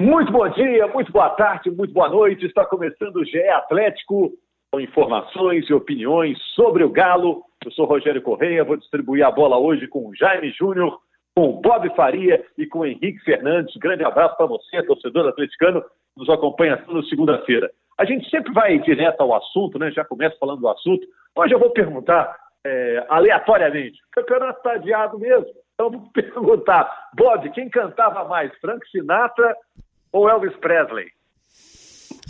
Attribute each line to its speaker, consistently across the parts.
Speaker 1: Muito bom dia, muito boa tarde, muito boa noite. Está começando o GE Atlético com informações e opiniões sobre o Galo. Eu sou Rogério Correia, vou distribuir a bola hoje com o Jaime Júnior, com o Bob Faria e com o Henrique Fernandes. Grande abraço para você, torcedor atleticano, que nos acompanha toda segunda-feira. A gente sempre vai direto ao assunto, né? Já começa falando do assunto. Hoje eu vou perguntar é, aleatoriamente: o campeonato está adiado mesmo? Então vou perguntar, Bob, quem cantava mais, Frank Sinatra ou Elvis Presley?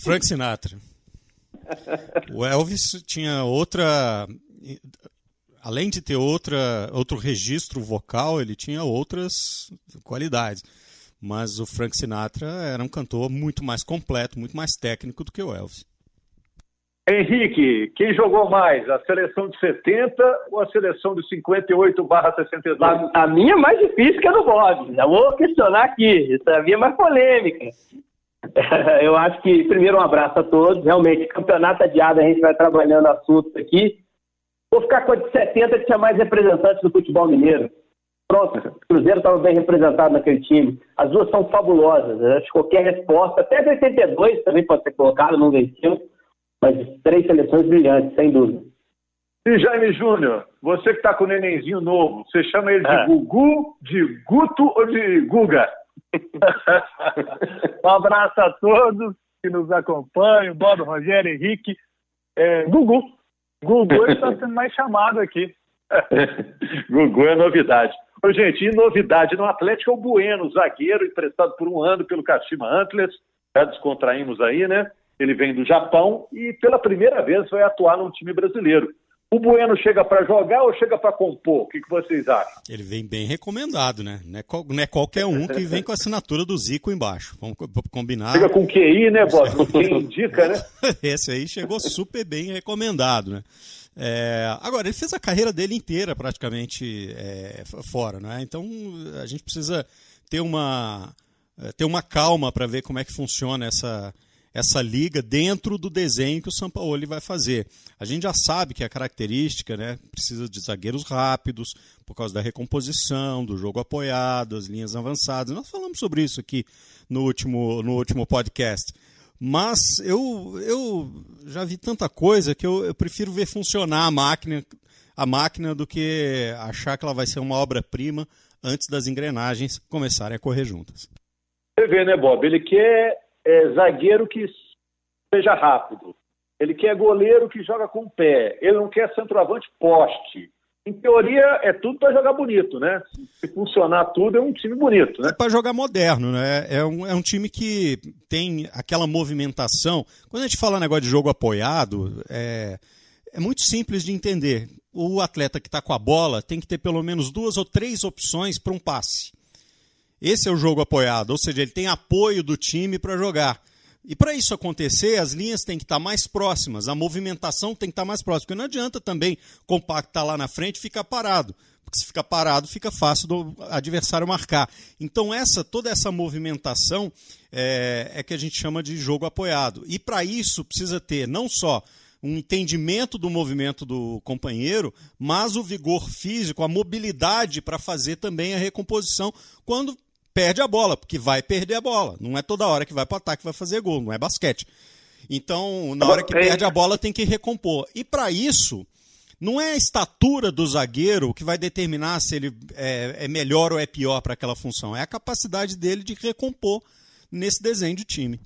Speaker 2: Frank Sinatra. O Elvis tinha outra. Além de ter outra, outro registro vocal, ele tinha outras qualidades. Mas o Frank Sinatra era um cantor muito mais completo, muito mais técnico do que o Elvis.
Speaker 1: Henrique, quem jogou mais, a seleção de 70 ou a seleção de 58 barra 62?
Speaker 3: A, minha é mais difícil que a do Bob. Já vou questionar aqui. Essa é minha é mais polêmica. Eu acho que, primeiro, um abraço a todos. Realmente, campeonato adiado, a gente vai trabalhando assuntos aqui. Vou ficar com a de 70, que tinha mais representantes do futebol mineiro. Pronto, o Cruzeiro estava bem representado naquele time. As duas são fabulosas. Eu acho que qualquer resposta, até 82 também pode ser colocado, não venceu. Mas três seleções brilhantes, sem dúvida.
Speaker 1: E Jaime Júnior, você que está com o nenenzinho novo, você chama ele de é. Gugu, de Guto ou de Guga?
Speaker 4: um abraço a todos que nos acompanham, Bob, Rogério, Henrique. É, Gugu. Gugu está sendo mais chamado aqui.
Speaker 1: Gugu é novidade. Ô, gente, e novidade no Atlético é o Bueno, zagueiro emprestado por um ano pelo Kashima Antlers. Já descontraímos aí, né? Ele vem do Japão e pela primeira vez vai atuar num time brasileiro. O Bueno chega para jogar ou chega para compor? O que, que, vocês acham?
Speaker 2: Ele vem bem recomendado, né? Não é, não é, qualquer um que vem com a assinatura do Zico embaixo. Vamos combinar.
Speaker 1: Chega com QI, né, Bob? Quem indica, né?
Speaker 2: Esse aí chegou super bem recomendado, né? É, agora, ele fez a carreira dele inteira praticamente é, fora, né? Então a gente precisa ter uma, ter uma calma para ver como é que funciona essa essa liga dentro do desenho que o Sampaoli vai fazer. A gente já sabe que a característica né, precisa de zagueiros rápidos, por causa da recomposição, do jogo apoiado, as linhas avançadas. Nós falamos sobre isso aqui no último, no último podcast. Mas eu, eu já vi tanta coisa que eu, eu prefiro ver funcionar a máquina, a máquina do que achar que ela vai ser uma obra-prima antes das engrenagens começarem a correr juntas.
Speaker 1: Você vê, né, Bob? Ele quer é, zagueiro que seja rápido. Ele quer goleiro que joga com o pé. Ele não quer centroavante poste. Em teoria, é tudo para jogar bonito, né? Se funcionar tudo, é um time bonito, né?
Speaker 2: É para jogar moderno, né? É um, é um time que tem aquela movimentação. Quando a gente fala negócio de jogo apoiado, é, é muito simples de entender. O atleta que está com a bola tem que ter pelo menos duas ou três opções para um passe. Esse é o jogo apoiado, ou seja, ele tem apoio do time para jogar. E para isso acontecer, as linhas têm que estar tá mais próximas, a movimentação tem que estar tá mais próxima, porque não adianta também compactar lá na frente e ficar parado. Porque se fica parado, fica fácil do adversário marcar. Então, essa toda essa movimentação é, é que a gente chama de jogo apoiado. E para isso precisa ter não só um entendimento do movimento do companheiro, mas o vigor físico, a mobilidade para fazer também a recomposição quando perde a bola, porque vai perder a bola. Não é toda hora que vai para o ataque vai fazer gol, não é basquete. Então, na hora que perde a bola, tem que recompor. E para isso, não é a estatura do zagueiro que vai determinar se ele é, é melhor ou é pior para aquela função. É a capacidade dele de recompor nesse desenho de time.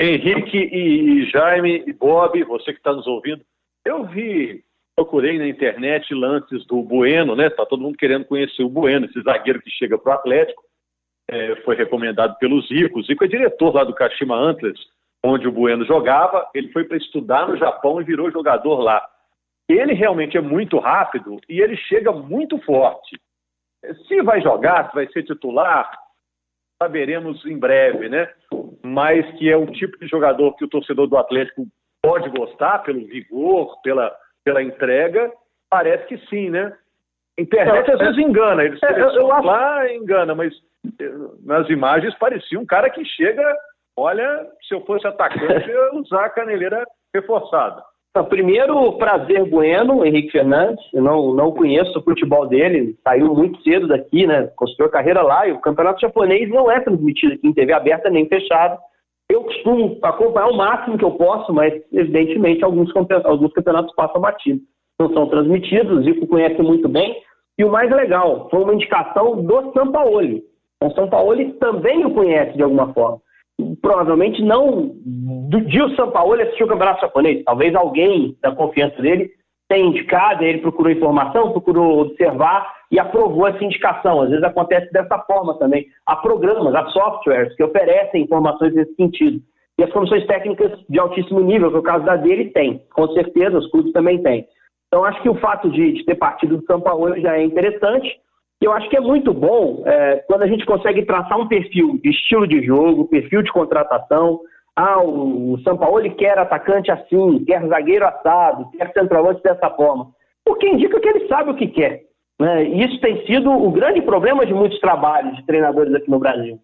Speaker 1: Henrique e Jaime e Bob, você que está nos ouvindo, eu vi procurei na internet lances do Bueno, né? Tá todo mundo querendo conhecer o Bueno, esse zagueiro que chega para o Atlético. É, foi recomendado pelo Zico. O Zico é diretor lá do Kashima Antlers, onde o Bueno jogava. Ele foi para estudar no Japão e virou jogador lá. Ele realmente é muito rápido e ele chega muito forte. Se vai jogar, se vai ser titular, saberemos em breve, né? Mas que é o tipo de jogador que o torcedor do Atlético pode gostar pelo vigor, pela pela entrega, parece que sim, né? Internet às vezes engana, eles é, eu, eu acho... lá engana, mas eh, nas imagens parecia um cara que chega, olha, se eu fosse atacante, eu ia usar a caneleira reforçada.
Speaker 3: primeiro, prazer Bueno, Henrique Fernandes. Eu não, não conheço o futebol dele, saiu muito cedo daqui, né? Construiu carreira lá e o campeonato japonês não é transmitido aqui em TV aberta nem fechada. Eu costumo acompanhar o máximo que eu posso, mas evidentemente alguns, alguns campeonatos passam batido. Não são transmitidos, o Zico conhece muito bem. E o mais legal, foi uma indicação do Sampaoli. O Sampaoli também o conhece de alguma forma provavelmente não do Gil Sampaoli assistiu o Campeonato Japonês. Talvez alguém da confiança dele tenha indicado, ele procurou informação, procurou observar e aprovou essa indicação. Às vezes acontece dessa forma também. Há programas, há softwares que oferecem informações nesse sentido. E as comissões técnicas de altíssimo nível, que é o caso da dele, tem. Com certeza, os clubes também têm. Então, acho que o fato de, de ter partido do São Paulo já é interessante. Eu acho que é muito bom é, quando a gente consegue traçar um perfil de estilo de jogo, perfil de contratação. Ah, o, o São Paulo quer atacante assim, quer zagueiro assado, quer centroavante dessa forma. Porque indica que ele sabe o que quer. Né? Isso tem sido o grande problema de muitos trabalhos de treinadores aqui no Brasil.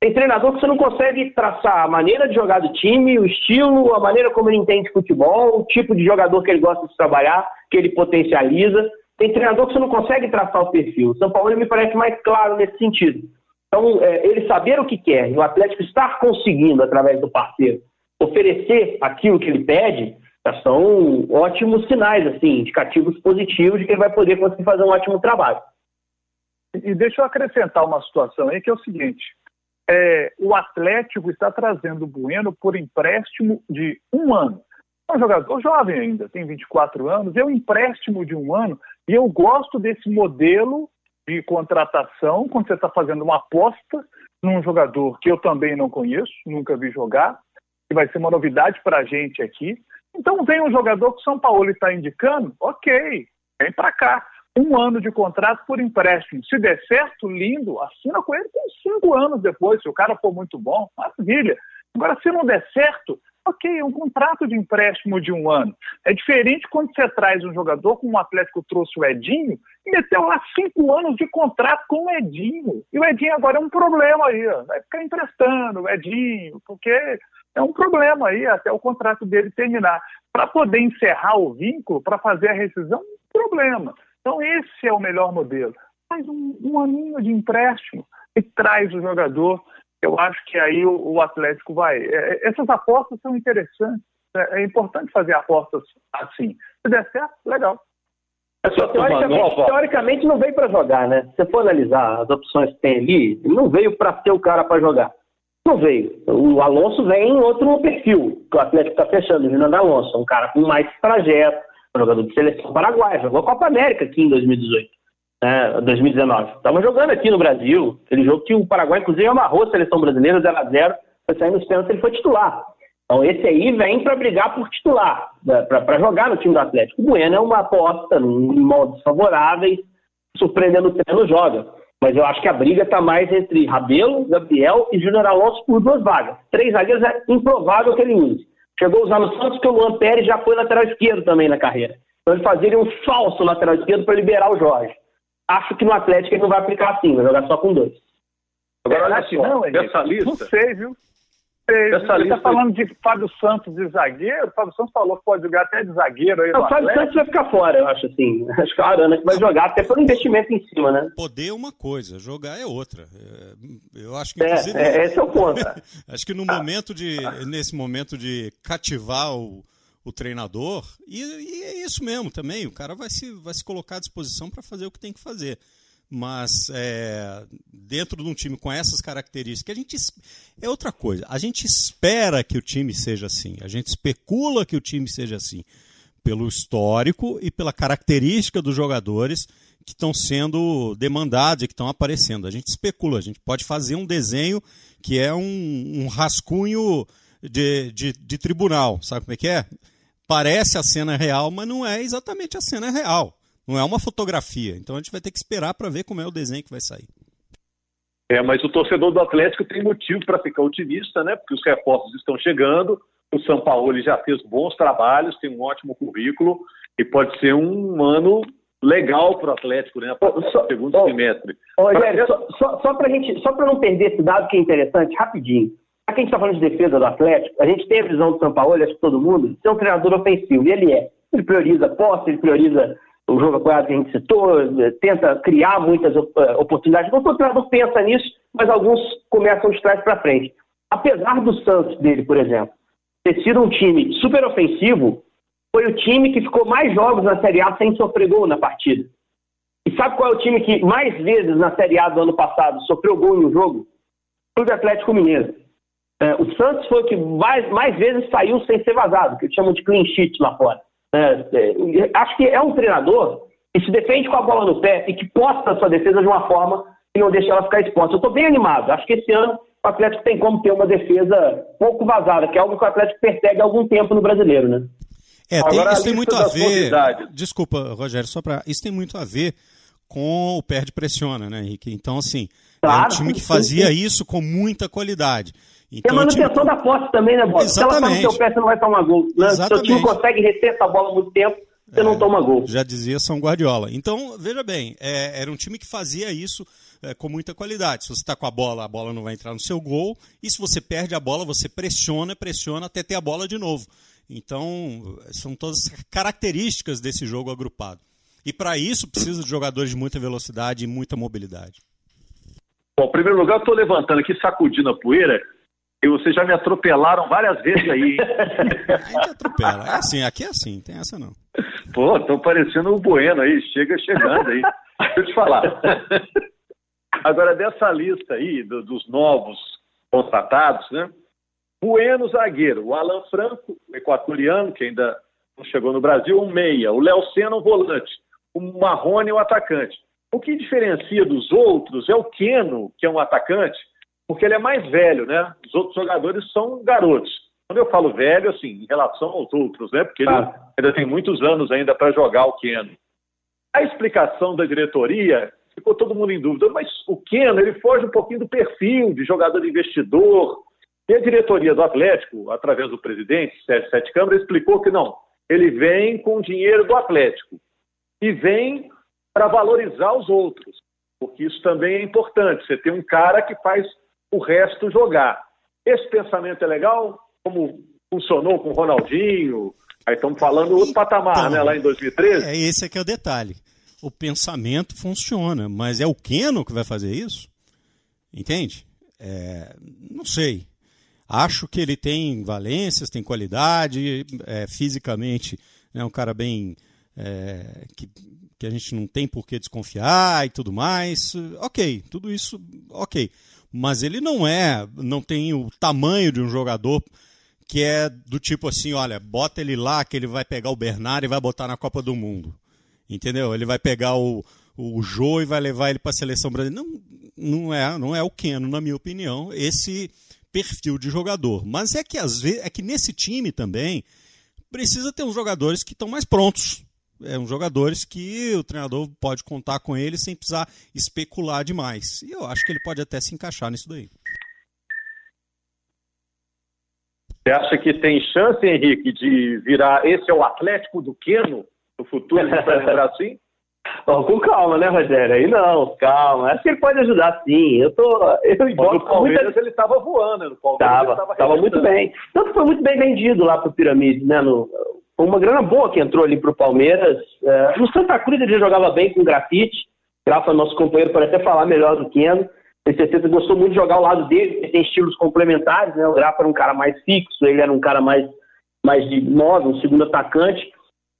Speaker 3: Tem treinador que você não consegue traçar a maneira de jogar do time, o estilo, a maneira como ele entende futebol, o tipo de jogador que ele gosta de trabalhar, que ele potencializa. Tem treinador que você não consegue traçar o perfil. O São Paulo me parece mais claro nesse sentido. Então, é, ele saber o que quer o Atlético estar conseguindo, através do parceiro, oferecer aquilo que ele pede, já são ótimos sinais, assim, indicativos positivos de que ele vai poder conseguir fazer um ótimo trabalho.
Speaker 4: E deixa eu acrescentar uma situação aí que é o seguinte: é, o Atlético está trazendo o Bueno por empréstimo de um ano. É um jogador jovem ainda, tem 24 anos, é um empréstimo de um ano, e eu gosto desse modelo de contratação, quando você está fazendo uma aposta num jogador que eu também não conheço, nunca vi jogar, que vai ser uma novidade para a gente aqui. Então vem um jogador que o São Paulo está indicando, ok, vem para cá. Um ano de contrato por empréstimo. Se der certo, lindo, assina com ele com cinco anos depois. Se o cara for muito bom, maravilha. Agora, se não der certo, Ok, é um contrato de empréstimo de um ano. É diferente quando você traz um jogador, como o Atlético trouxe o Edinho, e meteu lá cinco anos de contrato com o Edinho. E o Edinho agora é um problema aí, ó. vai ficar emprestando o Edinho, porque é um problema aí até o contrato dele terminar. Para poder encerrar o vínculo, para fazer a rescisão, um problema. Então esse é o melhor modelo. Faz um, um aninho de empréstimo e traz o jogador eu acho que aí o, o Atlético vai. É, é, essas apostas são interessantes. É, é, importante fazer apostas assim. Se der certo, legal.
Speaker 3: É só, teoricamente, teoricamente não veio para jogar, né? Se você for analisar as opções que tem ali, não veio para ter o cara para jogar. Não veio. O Alonso vem em outro perfil, que o Atlético está fechando, o Fernando Alonso, um cara com mais trajeto, jogador de seleção paraguaia, jogou a Copa América aqui em 2018 né, 2019. Estava jogando aqui no Brasil, aquele jogo que o Paraguai, inclusive, amarrou a seleção brasileira 0x0, foi sair nos pênaltis, ele foi titular. Então, esse aí vem para brigar por titular, né, para jogar no time do Atlético. O Bueno é uma aposta em modos favoráveis, surpreendendo o treino, joga. Mas eu acho que a briga está mais entre Rabelo, Gabriel e Júnior Alonso por duas vagas. Três zagueiros é improvável que ele use. Chegou a usar no Santos porque o Luan Pérez já foi lateral esquerdo também na carreira. Então ele fazia um falso lateral esquerdo para liberar o Jorge acho que no Atlético ele não vai aplicar assim, vai jogar só com dois.
Speaker 4: Agora, olha só, não, dessa lista... Não sei, viu? Sei, Essa Você está falando de Fábio Santos de zagueiro? O Fábio Santos falou que pode jogar até de zagueiro aí.
Speaker 3: Não, o Fábio Santos vai ficar fora, eu acho assim. Acho que a Arana que vai jogar, até pelo investimento em cima, né?
Speaker 2: Poder é uma coisa, jogar é outra. É, eu acho que,
Speaker 3: é, inclusive. É, é, esse é o ponto.
Speaker 2: acho que no momento de. Nesse momento de cativar o o treinador, e, e, é isso mesmo também, o cara vai se, vai se colocar à disposição para fazer o que tem que fazer. Mas é, dentro de um time com essas características, a gente é outra coisa. A gente espera que o time seja assim, a gente especula que o time seja assim, pelo histórico e pela característica dos jogadores que estão sendo demandados e que estão aparecendo. A gente especula, a gente pode fazer um desenho que é um, um rascunho de, de, de tribunal, sabe como é que é? Parece a cena real, mas não é exatamente a cena real. Não é uma fotografia. Então a gente vai ter que esperar para ver como é o desenho que vai sair.
Speaker 1: É, mas o torcedor do Atlético tem motivo para ficar otimista, né? Porque os reforços estão chegando. O São Paulo já fez bons trabalhos, tem um ótimo currículo e pode ser um ano legal para o Atlético, né? Só, segundo oh, semestre.
Speaker 3: Oh, pra... só, só, só para gente, só para não perder esse dado que é interessante, rapidinho. Aqui a gente está falando de defesa do Atlético, a gente tem a visão do São Paulo, acho que todo mundo, ser um treinador ofensivo, e ele é. Ele prioriza posse, ele prioriza o jogo apoiado que a gente citou, tenta criar muitas eh, oportunidades. Não todo treinador pensa nisso, mas alguns começam de trás para frente. Apesar do Santos dele, por exemplo, ter sido um time super ofensivo, foi o time que ficou mais jogos na Série A sem sofrer gol na partida. E sabe qual é o time que mais vezes na Série A do ano passado sofreu gol um jogo? Clube Atlético Mineiro. É, o Santos foi o que mais, mais vezes saiu sem ser vazado, que eles chamam de clean sheet lá fora. É, é, acho que é um treinador que se defende com a bola no pé e que posta a sua defesa de uma forma que não deixa ela ficar exposta. Eu estou bem animado. Acho que esse ano o Atlético tem como ter uma defesa pouco vazada, que é algo que o Atlético persegue há algum tempo no brasileiro, né?
Speaker 2: É, tem, Agora, isso tem muito a ver. Desculpa, Rogério, só para. Isso tem muito a ver com o perde pressiona, né, Henrique? Então, assim, claro, é um time que fazia sim. isso com muita qualidade. Então,
Speaker 3: e a manutenção time... da posse também, né, Bob? Exatamente. Se ela tá no seu pé, você não vai tomar gol. Né? Se o time consegue reter essa bola muito tempo, você é, não toma gol.
Speaker 2: Já dizia São Guardiola. Então, veja bem, é, era um time que fazia isso é, com muita qualidade. Se você está com a bola, a bola não vai entrar no seu gol. E se você perde a bola, você pressiona, pressiona até ter a bola de novo. Então, são todas características desse jogo agrupado. E para isso precisa de jogadores de muita velocidade e muita mobilidade.
Speaker 1: Bom, em primeiro lugar, eu estou levantando aqui, sacudindo a poeira, e vocês já me atropelaram várias vezes aí.
Speaker 2: a gente atropela. É assim, aqui é assim, tem essa não.
Speaker 1: Pô, estão parecendo o Bueno aí, chega chegando aí. Deixa eu te falar. Agora, dessa lista aí, do, dos novos contratados, né? Bueno, zagueiro. O Alan Franco, equatoriano, que ainda não chegou no Brasil, um meia. O Léo Senna, um volante. O Marrone, um atacante. O que diferencia dos outros é o Keno, que é um atacante, porque ele é mais velho, né? Os outros jogadores são garotos. Quando eu falo velho, assim, em relação aos outros, né? Porque ele ah. ainda tem muitos anos ainda para jogar o Keno. A explicação da diretoria ficou todo mundo em dúvida, mas o Keno, ele foge um pouquinho do perfil de jogador investidor, e a diretoria do Atlético, através do presidente, Sérgio Sete Câmara, explicou que não, ele vem com o dinheiro do Atlético e vem para valorizar os outros, porque isso também é importante. Você tem um cara que faz o resto jogar. Esse pensamento é legal, como funcionou com o Ronaldinho, aí estamos falando outro então, patamar, né, lá em 2013.
Speaker 2: É, esse aqui é o detalhe. O pensamento funciona, mas é o Keno que vai fazer isso? Entende? É, não sei. Acho que ele tem valências, tem qualidade, é, fisicamente é né, um cara bem. É, que, que a gente não tem por que desconfiar e tudo mais. Ok, tudo isso, ok. Mas ele não é, não tem o tamanho de um jogador que é do tipo assim: olha, bota ele lá que ele vai pegar o Bernard e vai botar na Copa do Mundo. Entendeu? Ele vai pegar o, o Jô e vai levar ele para a seleção brasileira. Não, não é, não é o Keno, na minha opinião. Esse perfil de jogador. Mas é que às vezes é que nesse time também precisa ter uns jogadores que estão mais prontos. É, uns jogadores que o treinador pode contar com eles sem precisar especular demais. E eu acho que ele pode até se encaixar nisso daí.
Speaker 1: Você acha que tem chance, Henrique, de virar esse é o Atlético do Queno no futuro? A gente vai lembrar assim?
Speaker 3: Bom, com calma, né, Rogério? Aí não, calma. Acho que ele pode ajudar sim. Eu tô. Eu
Speaker 1: embora, no Palmeiras muita... ele estava voando, no
Speaker 3: Palmeiras tava, estava muito bem. Tanto foi muito bem vendido lá pro Pirâmide, né? No, uma grana boa que entrou ali pro Palmeiras. É, no Santa Cruz ele já jogava bem com grafite. Grafa, nosso companheiro, pode até falar melhor do que Eno. Tenho certeza gostou muito de jogar ao lado dele, ele tem estilos complementares, né? O Grafa era um cara mais fixo, ele era um cara mais, mais de móvel, um segundo atacante.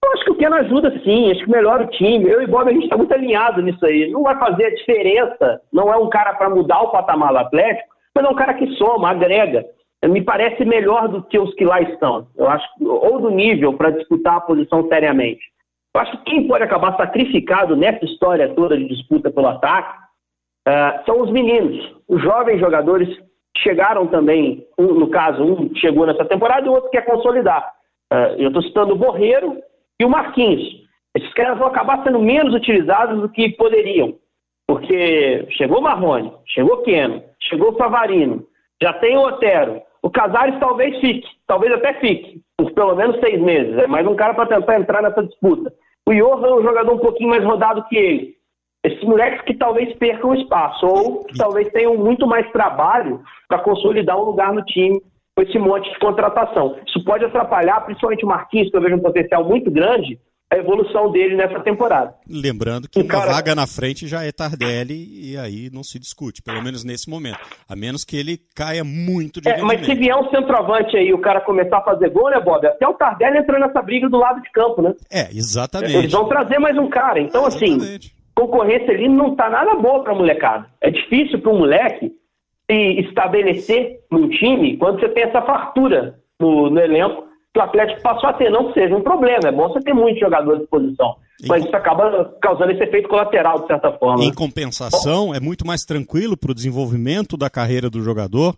Speaker 3: Eu acho que o Keno ajuda sim, acho que melhora o time. Eu e Bob, a gente está muito alinhado nisso aí. Não vai fazer a diferença, não é um cara para mudar o patamar do Atlético, mas é um cara que soma, agrega. Me parece melhor do que os que lá estão. Eu acho, ou do nível para disputar a posição seriamente. Eu acho que quem pode acabar sacrificado nessa história toda de disputa pelo ataque uh, são os meninos, os jovens jogadores que chegaram também. Um, no caso, um chegou nessa temporada e o outro quer consolidar. Uh, eu estou citando o Borreiro e o Marquinhos. Esses caras vão acabar sendo menos utilizados do que poderiam. Porque chegou Marrone, chegou Keno, chegou o Savarino, já tem o Otero. O Casares talvez fique, talvez até fique, por pelo menos seis meses. É mais um cara para tentar entrar nessa disputa. O Johan é um jogador um pouquinho mais rodado que ele. esses moleques que talvez percam espaço ou que talvez tenham muito mais trabalho para consolidar um lugar no time com esse monte de contratação. Isso pode atrapalhar, principalmente o Marquinhos, que eu vejo um potencial muito grande, a evolução dele nessa temporada.
Speaker 2: Lembrando que uma vaga na frente já é Tardelli e aí não se discute, pelo menos nesse momento. A menos que ele caia muito de
Speaker 3: é, Mas se vier um centroavante aí o cara começar a fazer gol, né, Bob? Até o Tardelli entra nessa briga do lado de campo, né?
Speaker 2: É, exatamente.
Speaker 3: Eles vão trazer mais um cara. Então, assim, concorrência ali não tá nada boa pra molecada. É difícil para um moleque se estabelecer num time quando você tem essa fartura no, no elenco que o Atlético passou a ter, não que seja um problema, é bom você ter muitos jogadores de posição. Mas isso acaba causando esse efeito colateral, de certa forma.
Speaker 2: Em compensação, é muito mais tranquilo para o desenvolvimento da carreira do jogador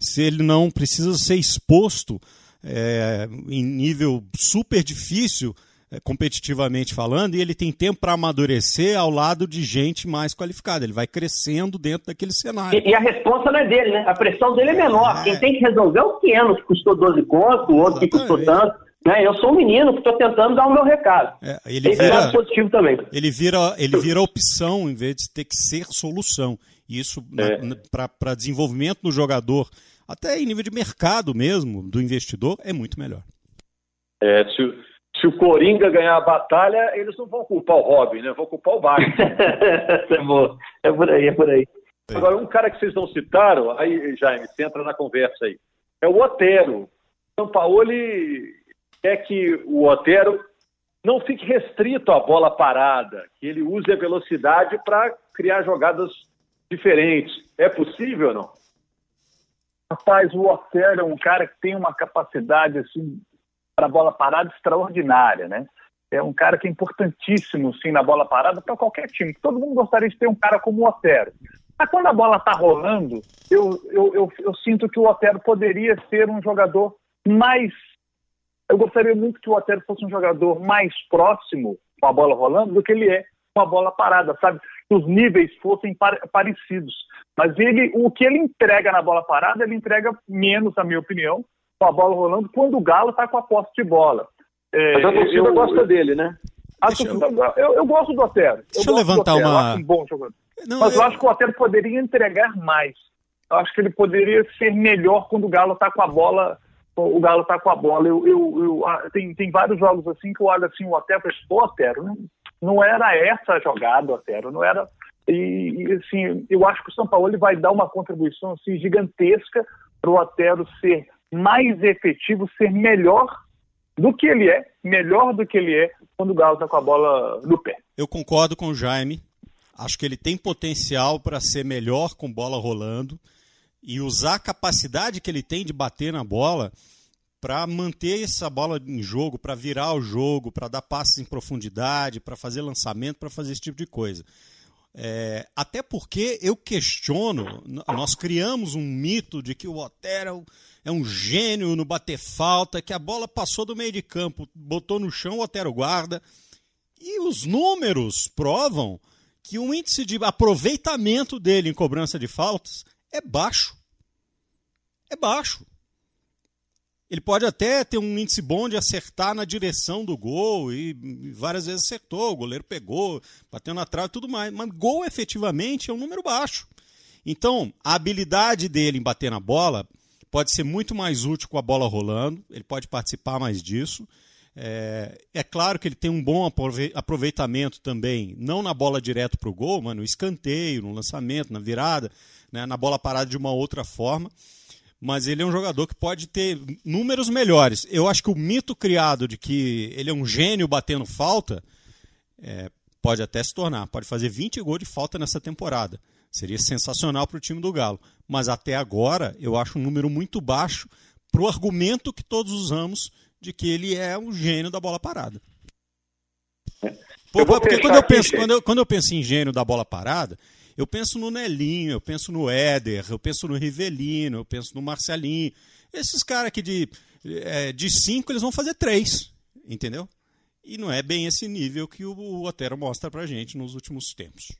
Speaker 2: se ele não precisa ser exposto é, em nível super difícil competitivamente falando, e ele tem tempo para amadurecer ao lado de gente mais qualificada. Ele vai crescendo dentro daquele cenário.
Speaker 3: E, e a resposta não é dele, né? A pressão dele é menor. É... Quem tem que resolver é o pequeno, que custou 12 contos, o outro Exatamente. que custou tanto. Né? Eu sou um menino que estou tentando dar o meu recado.
Speaker 2: É, ele Esse vira, positivo também. Ele vira, ele vira opção em vez de ter que ser solução. Isso é. para desenvolvimento do jogador, até em nível de mercado mesmo, do investidor, é muito melhor.
Speaker 1: É, se, se o Coringa ganhar a batalha, eles não vão culpar o Robin, né? Vão culpar o Batman.
Speaker 3: é, é por aí, é por aí.
Speaker 1: Agora, um cara que vocês não citaram, aí, Jaime, você entra na conversa aí, é o Otero. São Paulo quer que o Otero não fique restrito à bola parada, que ele use a velocidade para criar jogadas diferentes. É possível ou não?
Speaker 4: Rapaz, o Otero é um cara que tem uma capacidade assim para a bola parada extraordinária, né? É um cara que é importantíssimo, sim, na bola parada para qualquer time. Todo mundo gostaria de ter um cara como o Otero. Mas quando a bola está rolando, eu, eu, eu, eu, sinto que o Otero poderia ser um jogador mais. Eu gostaria muito que o Otero fosse um jogador mais próximo com a bola rolando do que ele é com a bola parada, sabe? Que os níveis fossem parecidos. Mas ele, o que ele entrega na bola parada, ele entrega menos, na minha opinião, com a bola rolando quando o Galo está com a posse de bola.
Speaker 1: É, Mas a torcida eu, gosta dele, né?
Speaker 4: Torcida, eu... Eu, eu... gosto do Otero.
Speaker 2: Deixa eu, levantar uma. Eu
Speaker 4: acho um bom jogador. Não, Mas eu... acho que o Otero poderia entregar mais. Eu acho que ele poderia ser melhor quando o Galo está com a bola. O Galo está com a bola. Eu, eu, ah, tem, tem vários jogos assim que eu olho assim, o Otero e pô, Otero, não, não era essa a jogada, Otero, não era. E, e, assim, eu acho que o São Paulo ele vai dar uma contribuição assim, gigantesca para o Otero ser mais efetivo, ser melhor do que ele é, melhor do que ele é quando o Galo está com a bola no pé.
Speaker 2: Eu concordo com o Jaime. Acho que ele tem potencial para ser melhor com bola rolando e usar a capacidade que ele tem de bater na bola para manter essa bola em jogo, para virar o jogo, para dar passes em profundidade, para fazer lançamento, para fazer esse tipo de coisa. É, até porque eu questiono, nós criamos um mito de que o Otero é um gênio no bater falta, que a bola passou do meio de campo, botou no chão o Otero guarda. E os números provam que o índice de aproveitamento dele em cobrança de faltas é baixo. É baixo. Ele pode até ter um índice bom de acertar na direção do gol e várias vezes acertou, o goleiro pegou, bateu na trave e tudo mais. Mas gol efetivamente é um número baixo. Então, a habilidade dele em bater na bola pode ser muito mais útil com a bola rolando, ele pode participar mais disso. É, é claro que ele tem um bom aproveitamento também, não na bola direto para o gol, mas no escanteio, no lançamento, na virada, né, na bola parada de uma outra forma. Mas ele é um jogador que pode ter números melhores. Eu acho que o mito criado de que ele é um gênio batendo falta é, pode até se tornar. Pode fazer 20 gols de falta nessa temporada. Seria sensacional para o time do Galo. Mas até agora eu acho um número muito baixo para o argumento que todos usamos de que ele é um gênio da bola parada. Pô, porque quando eu, penso, quando, eu, quando eu penso em gênio da bola parada, eu penso no Nelinho, eu penso no Éder, eu penso no Rivelino, eu penso no Marcelinho. Esses caras aqui de, é, de cinco, eles vão fazer três, entendeu? E não é bem esse nível que o Otero mostra pra gente nos últimos tempos.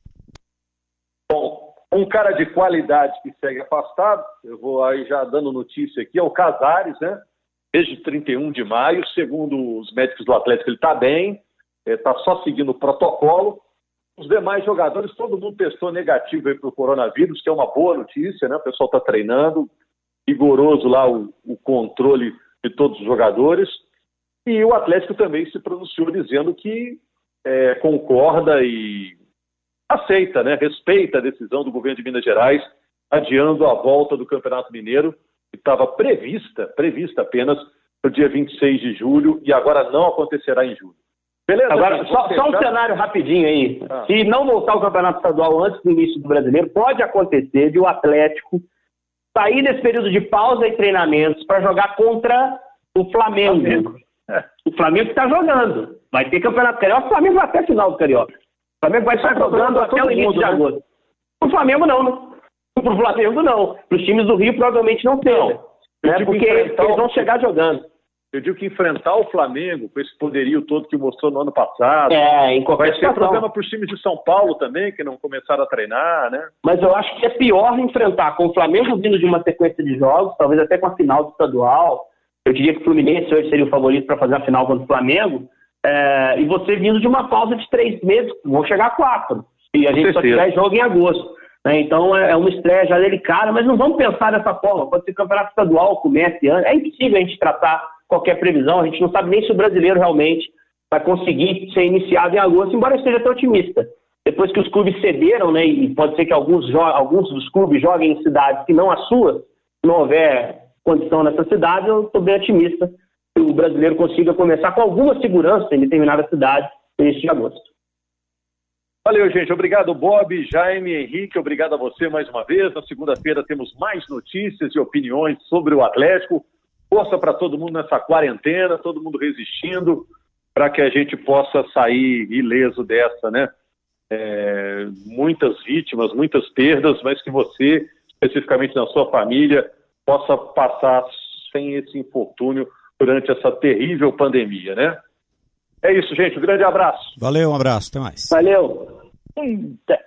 Speaker 1: Bom, um cara de qualidade que segue afastado, eu vou aí já dando notícia aqui, é o Casares, né? Desde 31 de maio, segundo os médicos do Atlético, ele está bem, está só seguindo o protocolo. Os demais jogadores, todo mundo testou negativo para o coronavírus, que é uma boa notícia, né? O pessoal está treinando, rigoroso lá o, o controle de todos os jogadores. E o Atlético também se pronunciou dizendo que é, concorda e aceita, né, respeita a decisão do governo de Minas Gerais, adiando a volta do Campeonato Mineiro, que estava prevista, prevista apenas para o dia 26 de julho, e agora não acontecerá em julho.
Speaker 3: Beleza, agora, só, só, um cenário rapidinho aí. Ah. Se não voltar o Campeonato Estadual antes do início do brasileiro, pode acontecer de o Atlético sair desse período de pausa e treinamentos para jogar contra o Flamengo. Flamengo. É. O Flamengo está jogando. Vai ter campeonato carioca, o Flamengo vai até a final do carioca. O Flamengo vai estar jogando até o início mundo, de né? agosto. Né? O Flamengo não, né? Para o Flamengo não. Para os times do Rio provavelmente não tem. Né? Porque eles vão chegar jogando.
Speaker 1: Eu digo que enfrentar o Flamengo com esse poderio todo que mostrou no ano passado.
Speaker 3: É, em
Speaker 1: Vai ser problema para os times de São Paulo também, que não começaram a treinar, né?
Speaker 3: Mas eu acho que é pior enfrentar com o Flamengo vindo de uma sequência de jogos, talvez até com a final do estadual. Eu diria que o Fluminense hoje seria o favorito para fazer a final contra o Flamengo. É, e você vindo de uma pausa de três meses, vão chegar a quatro. E a gente só tiver jogo em agosto. Né? Então é, é uma estreia já delicada, mas não vamos pensar dessa forma. Pode ser campeonato estadual, comece ano. É impossível a gente tratar qualquer previsão. A gente não sabe nem se o brasileiro realmente vai conseguir ser iniciado em agosto, embora eu esteja até otimista. Depois que os clubes cederam, né, e pode ser que alguns, alguns dos clubes joguem em cidades que não as suas, não houver condição nessa cidade, eu estou bem otimista que o brasileiro consiga começar com alguma segurança em determinada cidade de agosto.
Speaker 1: Valeu, gente. Obrigado, Bob, Jaime, Henrique. Obrigado a você mais uma vez. Na segunda-feira temos mais notícias e opiniões sobre o Atlético. Força para todo mundo nessa quarentena, todo mundo resistindo, para que a gente possa sair ileso dessa, né? É, muitas vítimas, muitas perdas, mas que você, especificamente na sua família, possa passar sem esse infortúnio durante essa terrível pandemia, né? É isso, gente. Um grande abraço.
Speaker 2: Valeu, um abraço. Até mais.
Speaker 3: Valeu. Eita.